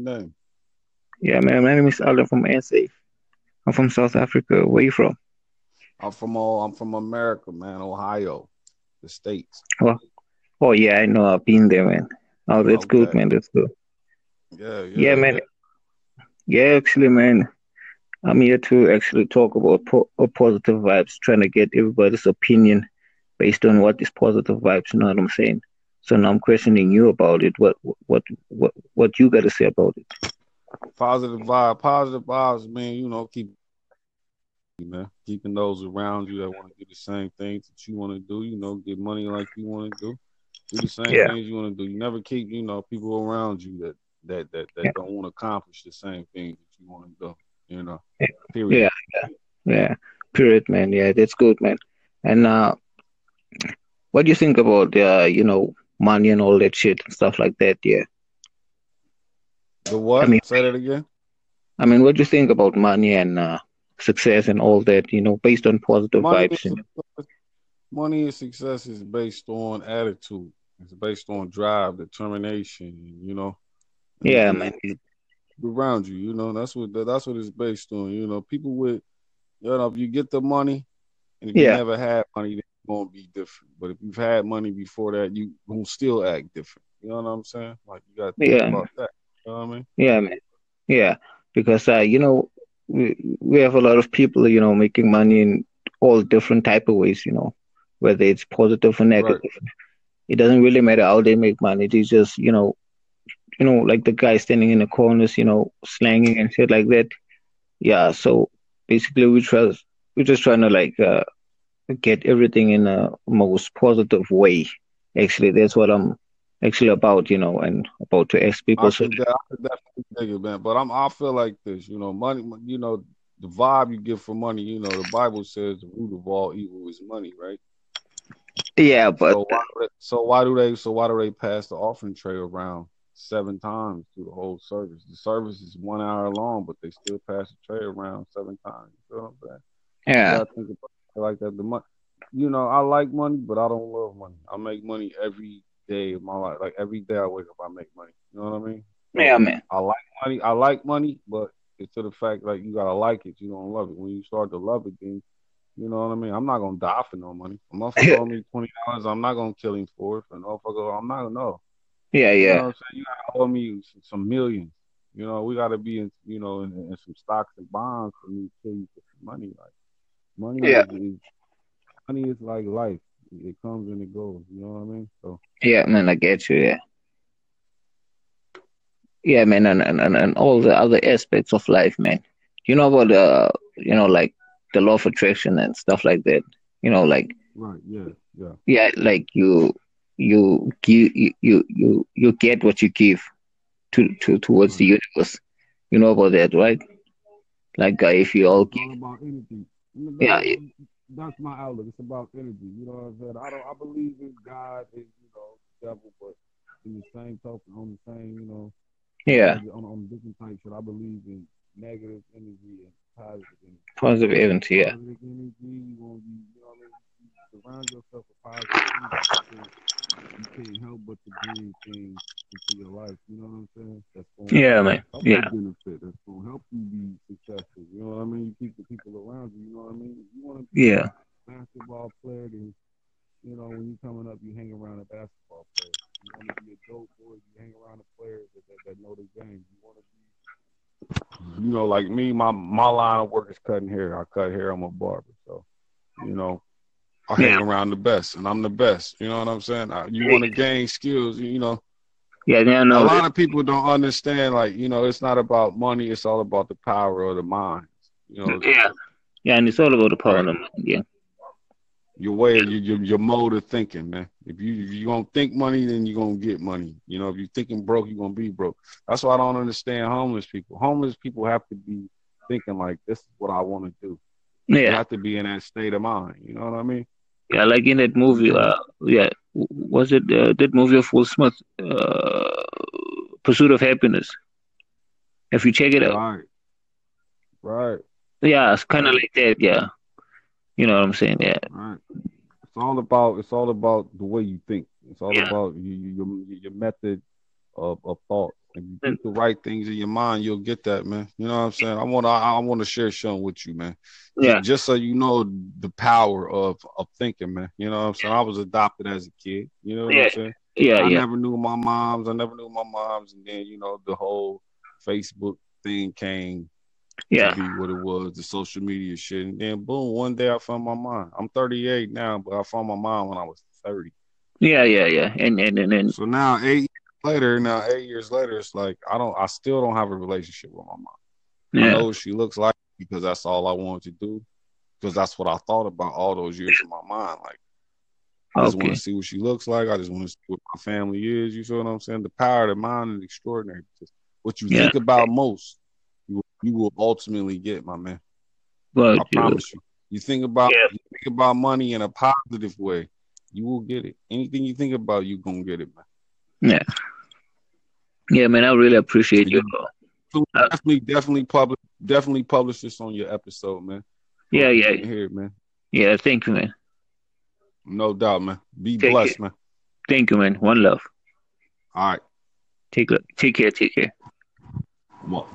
name? Yeah, man. My name is Alden from SA. I'm from South Africa. Where you from? I'm from all. I'm from America, man. Ohio, the states. Oh, oh yeah, I know. I've been there, man. Oh, that's Okay. good, man. That's good. Yeah, yeah, Yeah, man. Yeah, actually, man. I'm here to actually talk about po- uh, positive vibes, trying to get everybody's opinion based on what is positive vibes. You know what I'm saying? So now I'm questioning you about it. What, what, what, what you got to say about it? Positive vibe, positive vibes, man. You know, keep you know, keeping those around you that want to do the same things that you want to do. You know, get money like you want to do. Do the same Yeah. things you want to do. You never keep, you know, people around you that that that, that Yeah. don't want to accomplish the same things that you want to do. You know, Yeah. period. Yeah, yeah. Period, man. Yeah, that's good, man. And uh, what do you think about uh, you know, money and all that shit and stuff like that? Yeah. The what? I mean- Say that again. I mean, what do you think about money and uh, success and all that? You know, based on positive Money vibes. And, money and success is based on attitude. It's based on drive, determination. You know. yeah, man. around you. You know, that's what that's what it's based on. You know, people with, you know, if you get the money, and if Yeah. you never had money, it's gonna be different. But if you've had money before that, you gonna still act different. You know what I'm saying? Like you got to think Yeah. about that. You know what I mean? Yeah, man. Yeah, because uh, you know, we we have a lot of people, you know, making money in all different type of ways, you know, whether it's positive or negative. It doesn't really matter how they make money. It's just, you know, you know, like the guy standing in the corners, you know, slanging and shit like that. Yeah, so basically we try we're just trying to like uh get everything in a most positive way. Actually, that's what I'm actually about, you know, and about to ask people. I So could, de- I could definitely dig it, man. But I'm I feel like this. You know, money. You know, the vibe you get for money. You know, the Bible says the root of all evil is money, right? yeah, but so why, do they- so why do they so why do they pass the offering tray around seven times through the whole service? The service is one hour long, but they still pass the tray around seven times. You feel what I'm saying? Yeah, gotta think about it like that. The money, you know, I like money, but I don't love money. I make money every day of my life. Like every day I wake up, I make money. You know what I mean? yeah, man. I like money. I like money, but it's to the fact like you gotta like it. You don't love it. When you start to love it, then you know what I mean. I'm not gonna die for no money. A motherfucker owe me twenty dollars. I'm not gonna kill him for it. For a motherfucker, I'm not gonna know. Yeah, You know yeah, what I'm saying? You gotta owe me some, some millions. You know, we gotta be in you know in, in some stocks and bonds for me to kill you for some money. Like money Yeah. is, is money is like life. It comes and it goes. You know what I mean? So yeah, man. I get you. Yeah, yeah, man, and and and, all the other aspects of life, man. You know about uh, you know, like the law of attraction and stuff like that. You know, like right, yeah, yeah. yeah, like you you give you you you, you get what you give to to towards the universe. You know about that, right? Like uh, if you all give, about energy. You know, Yeah, it- that's my outlook. It's about energy. You know what I'm saying? I don't. I believe in God and you know the devil, but in the same token, on the same, you know, yeah, on on different types. Shit, I believe in negative energy and positive energy. positive events, yeah, Positive energy. You want be, you know You surround yourself with positive energy. You can't, you can't help but to bring things into your life. You know what I'm saying? That's going yeah, man, help yeah, benefit. That's going to help you be successful. You know what I mean? You keep the people around you. You know yeah, basketball player, then you know when you coming up, you hang around a basketball player. You want to be a dope boy, you hang around the players that, that, that know the game. You want to be, you know, like me. My my line of work is cutting hair. I cut hair. I'm a barber, so you know. I hang Yeah. around the best, and I'm the best. You know what I'm saying? I- You want to gain skills, you know yeah. Yeah, a lot of people don't understand like you know it's not about money it's all about the power of the mind you know yeah, yeah, and it's all about the power Right. yeah. your way your, your your mode of thinking man. If you if you gonna think money then you're gonna get money. You know if you're thinking broke you're gonna be broke. That's why i don't understand homeless people. Homeless people have to be thinking like this is what i want to do. You Yeah, have to be in that state of mind you know what i mean? Yeah, like in that movie, uh, yeah, was it uh, that movie of Will Smith, uh, Pursuit of Happiness? If you check it out, right. Right yeah, it's kind of like that, yeah. You know what I'm saying? Yeah, right it's all about it's all about the way you think it's all Yeah. about you, you, your your method of, of thought If you keep the right things in your mind, you'll get that, man. You know what I'm saying? I want to I, I want to share something with you, man. Yeah. Just so you know the power of of thinking, man. You know what I'm saying? I was adopted as a kid. You know what Yeah. I'm saying? Yeah, I yeah, never knew my moms. I never knew my moms, and then you know the whole Facebook thing came yeah, what it was, the social media shit, and then boom, one day I found my mom. I'm 38 now, but I found my mom when I was 30. yeah, yeah, yeah. And and and, and So now eight years later, now eight years later, it's like I don't, I still don't have a relationship with my mom. I know what she looks like because that's all I wanted to do, because that's what I thought about all those years in my mind. Like I just want to see what she looks like. I just want to see what my family is. You feel what I'm saying? The power of the mind is extraordinary. Because what you Yeah. think about most, you will, you will ultimately get, my man. Well, I promise you. You think about Yeah. you think about money in a positive way, you will get it. Anything you think about, you gonna get it, man. yeah, yeah, man. I really appreciate you. So Uh, definitely, definitely publish, definitely publish this on your episode, man. Yeah, Hope yeah, people can hear it, man. yeah. Thank you, man. No doubt, man. Be Take blessed, it. man. Thank you, man. One love. All right. Take care. take care. Take care. Well.